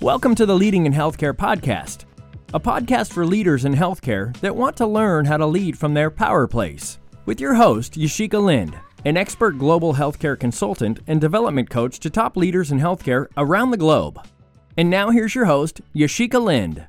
Welcome to the Leading in Healthcare podcast, a podcast for leaders in healthcare that want to learn how to lead from their power place. With your host, Yashica Lind, an expert global healthcare consultant and development coach to top leaders in healthcare around the globe. And now here's your host, Yashica Lind.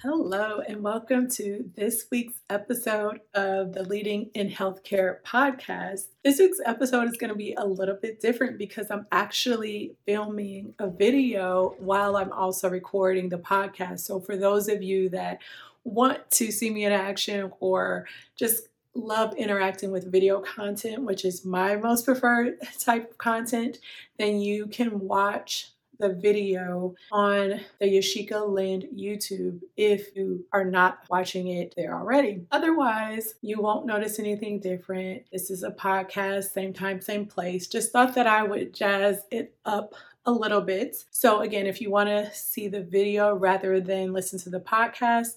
Hello, and welcome to this week's episode of the Leading in Healthcare podcast. This week's episode is going to be a little bit different because I'm actually filming a video while I'm also recording the podcast. So, for those of you that want to see me in action or just love interacting with video content, which is my most preferred type of content, then you can watch the video on the Yashica Lind YouTube if you are not watching it there already. Otherwise, you won't notice anything different. This is a podcast, same time, same place. Just thought that I would jazz it up a little bit. So, again, if you want to see the video rather than listen to the podcast,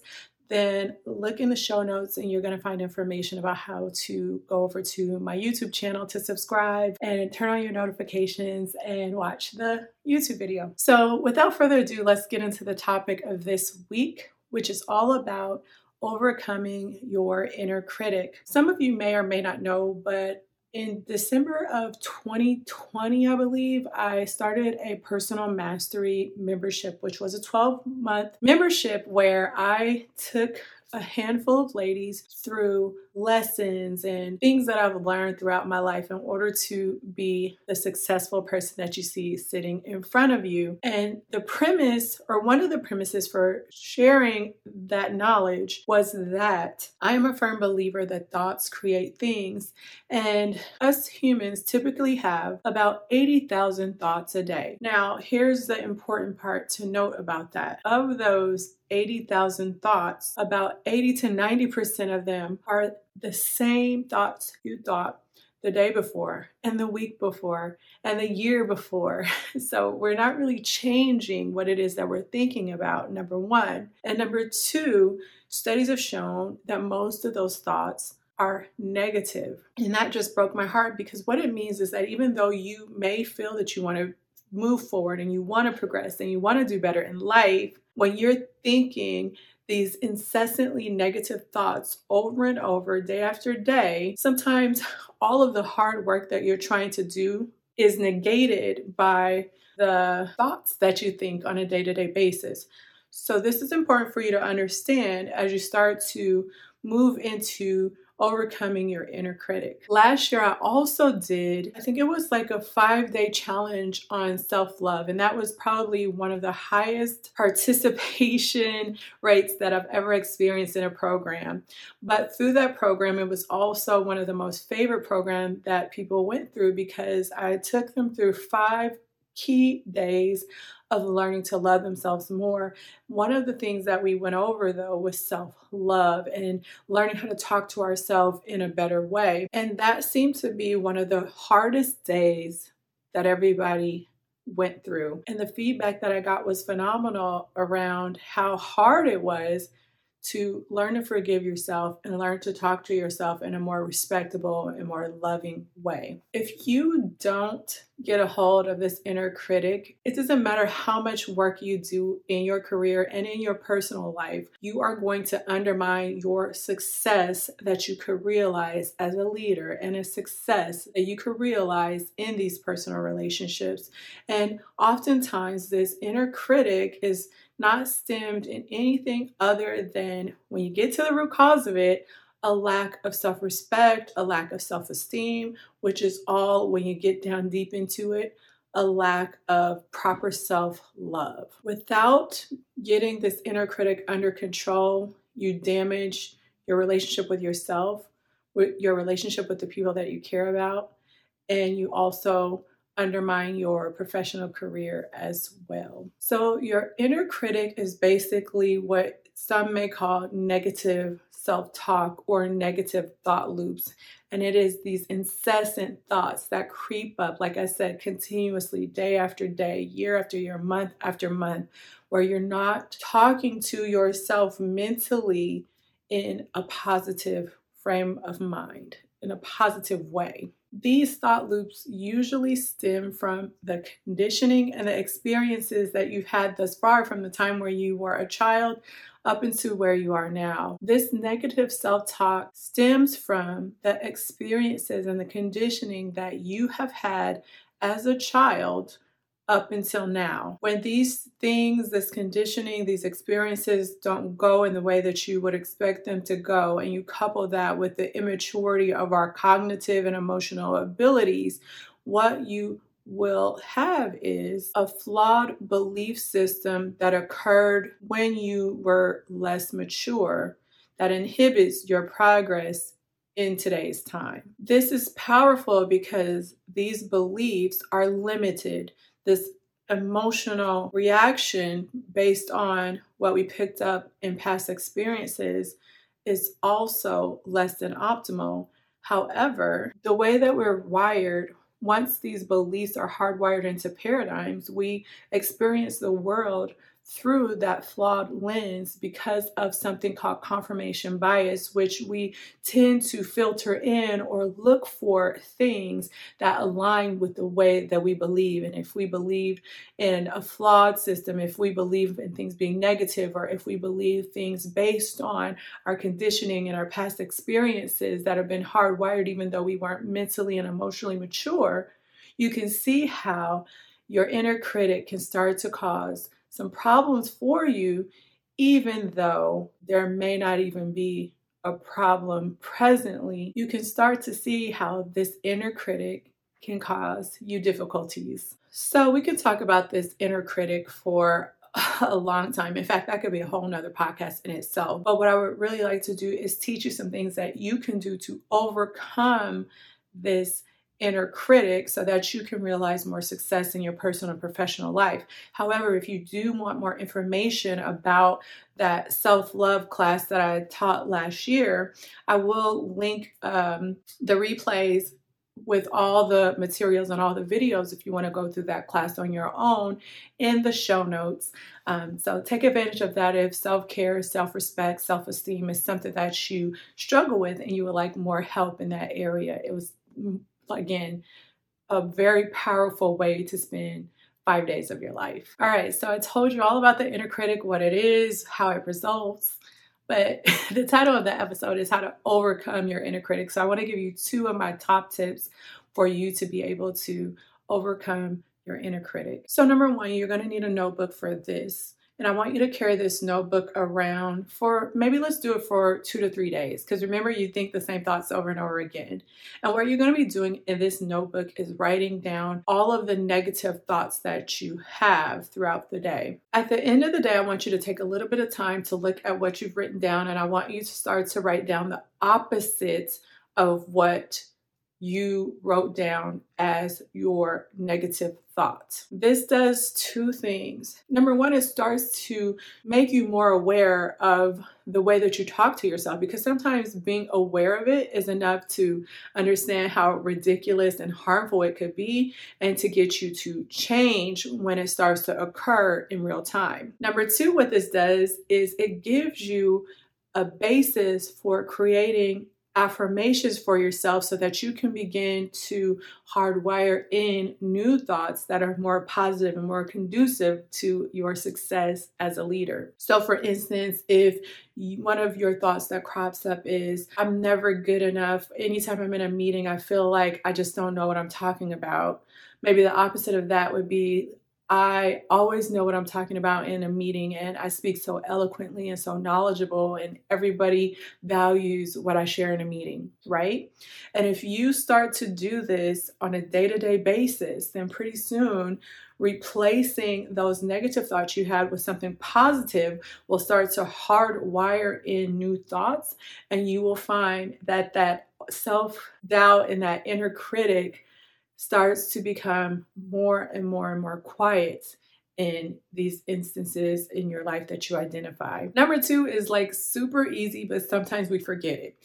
then look in the show notes and you're going to find information about how to go over to my YouTube channel to subscribe and turn on your notifications and watch the YouTube video. So, without further ado, let's get into the topic of this week, which is all about overcoming your inner critic. Some of you may or may not know, but in December of 2020, I believe, I started a personal mastery membership, which was a 12 month membership where I took a handful of ladies through lessons and things that I've learned throughout my life in order to be the successful person that you see sitting in front of you. And the premise, or one of the premises for sharing that knowledge, was that I am a firm believer that thoughts create things. And us humans typically have about 80,000 thoughts a day. Now, here's the important part to note about that. Of those 80,000 thoughts, about 80 to 90% of them are the same thoughts you thought the day before and the week before and the year before. So we're not really changing what it is that we're thinking about, number one. And number two, studies have shown that most of those thoughts are negative. And that just broke my heart because what it means is that even though you may feel that you want to move forward and you want to progress and you want to do better in life, when you're thinking these incessantly negative thoughts over and over, day after day, sometimes all of the hard work that you're trying to do is negated by the thoughts that you think on a day to day basis. So, this is important for you to understand as you start to move into overcoming your inner critic. Last year, I also did, I think it was like a five day challenge on self love, and that was probably one of the highest participation rates that I've ever experienced in a program. But through that program, it was also one of the most favorite programs that people went through because I took them through five key days of learning to love themselves more. One of the things that we went over though was self love and learning how to talk to ourselves in a better way. And that seemed to be one of the hardest days that everybody went through. And the feedback that I got was phenomenal around how hard it was to learn to forgive yourself and learn to talk to yourself in a more respectable and more loving way. If you don't get a hold of this inner critic, it doesn't matter how much work you do in your career and in your personal life, you are going to undermine your success that you could realize as a leader and a success that you could realize in these personal relationships. And oftentimes, this inner critic is not stemmed in anything other than when you get to the root cause of it, a lack of self respect, a lack of self esteem, which is all when you get down deep into it, a lack of proper self love. Without getting this inner critic under control, you damage your relationship with yourself, with your relationship with the people that you care about, and you also undermine your professional career as well. So, your inner critic is basically what some may call negative self talk or negative thought loops. And it is these incessant thoughts that creep up, like I said, continuously, day after day, year after year, month after month, where you're not talking to yourself mentally in a positive frame of mind, in a positive way. These thought loops usually stem from the conditioning and the experiences that you've had thus far from the time where you were a child up into where you are now. This negative self talk stems from the experiences and the conditioning that you have had as a child up until now. When these things, this conditioning, these experiences don't go in the way that you would expect them to go, and you couple that with the immaturity of our cognitive and emotional abilities, what you will have is a flawed belief system that occurred when you were less mature that inhibits your progress in today's time. This is powerful because these beliefs are limited. This emotional reaction based on what we picked up in past experiences is also less than optimal. However, the way that we're wired, once these beliefs are hardwired into paradigms, we experience the world through that flawed lens because of something called confirmation bias, which we tend to filter in or look for things that align with the way that we believe. And if we believe in a flawed system, if we believe in things being negative, or if we believe things based on our conditioning and our past experiences that have been hardwired, even though we weren't mentally and emotionally mature, you can see how your inner critic can start to cause some problems for you, even though there may not even be a problem presently, you can start to see how this inner critic can cause you difficulties. So, we can talk about this inner critic for a long time. In fact, that could be a whole nother podcast in itself. But what I would really like to do is teach you some things that you can do to overcome this inner critic so that you can realize more success in your personal and professional life. However, if you do want more information about that self love class that I taught last year, I will link um, the replays with all the materials and all the videos if you want to go through that class on your own in the show notes. Um, so take advantage of that if self care, self respect, self esteem is something that you struggle with and you would like more help in that area. It was again, a very powerful way to spend five days of your life. All right, so I told you all about the inner critic, what it is, how it results. But the title of the episode is How to Overcome Your Inner Critic. So I want to give you two of my top tips for you to be able to overcome your inner critic. So, number one, you're going to need a notebook for this. And I want you to carry this notebook around for maybe let's do it for two to three days. Because remember, you think the same thoughts over and over again. And what you're going to be doing in this notebook is writing down all of the negative thoughts that you have throughout the day. At the end of the day, I want you to take a little bit of time to look at what you've written down. And I want you to start to write down the opposite of what you wrote down as your negative thoughts. This does two things. Number one, it starts to make you more aware of the way that you talk to yourself because sometimes being aware of it is enough to understand how ridiculous and harmful it could be and to get you to change when it starts to occur in real time. Number two, what this does is it gives you a basis for creating affirmations for yourself so that you can begin to hardwire in new thoughts that are more positive and more conducive to your success as a leader. So, for instance, if one of your thoughts that crops up is, I'm never good enough. Anytime I'm in a meeting, I feel like I just don't know what I'm talking about. Maybe the opposite of that would be, I always know what I'm talking about in a meeting, and I speak so eloquently and so knowledgeable, and everybody values what I share in a meeting, right? And if you start to do this on a day to day basis, then pretty soon replacing those negative thoughts you had with something positive will start to hardwire in new thoughts, and you will find that that self doubt and that inner critic starts to become more and more and more quiet in these instances in your life that you identify. Number two is like super easy, but sometimes we forget it.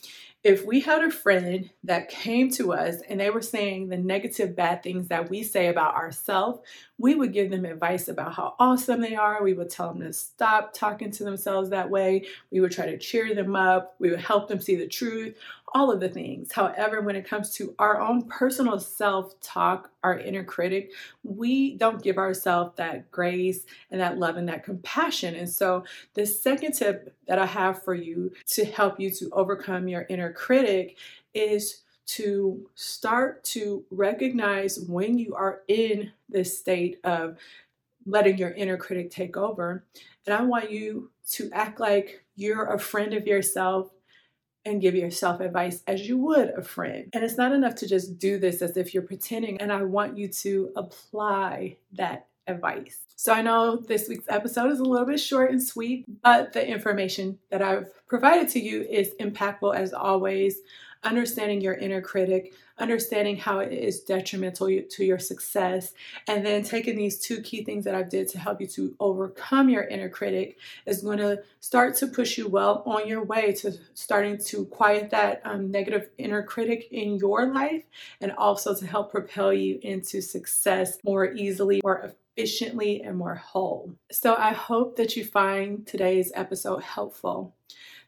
If we had a friend that came to us and they were saying the negative, bad things that we say about ourselves, we would give them advice about how awesome they are. We would tell them to stop talking to themselves that way. We would try to cheer them up. We would help them see the truth all of the things. However, when it comes to our own personal self talk, our inner critic, we don't give ourselves that grace and that love and that compassion. And so, the second tip that I have for you to help you to overcome your inner critic is to start to recognize when you are in this state of letting your inner critic take over. And I want you to act like you're a friend of yourself and give yourself advice as you would a friend. And it's not enough to just do this as if you're pretending. And I want you to apply that advice. So I know this week's episode is a little bit short and sweet, but the information that I've provided to you is impactful as always understanding your inner critic, understanding how it is detrimental to your success, and then taking these two key things that I did to help you to overcome your inner critic is going to start to push you well on your way to starting to quiet that um, negative inner critic in your life and also to help propel you into success more easily, more efficiently, and more whole. So I hope that you find today's episode helpful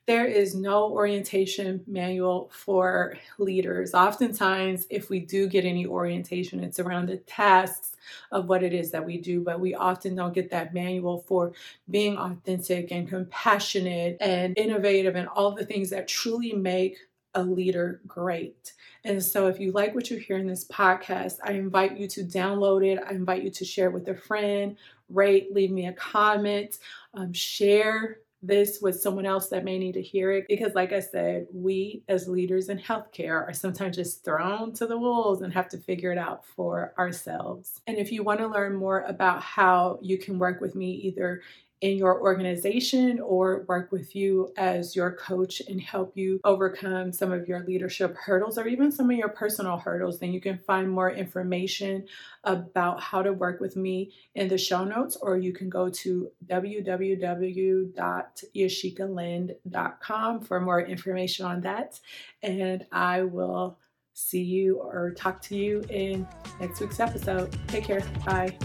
there is no orientation manual for leaders. Oftentimes, if we do get any orientation, it's around the tasks of what it is that we do, but we often don't get that manual for being authentic and compassionate and innovative and all the things that truly make a leader great. And so, if you like what you hear in this podcast, I invite you to download it. I invite you to share it with a friend, rate, leave me a comment, um, share this with someone else that may need to hear it. Because, like I said, we as leaders in healthcare are sometimes just thrown to the wolves and have to figure it out for ourselves. And if you want to learn more about how you can work with me either in your organization or work with you as your coach and help you overcome some of your leadership hurdles or even some of your personal hurdles, then you can find more information about how to work with me in the show notes, or you can go to www.yashicalind.com for more information on that. And I will see you or talk to you in next week's episode. Take care. Bye.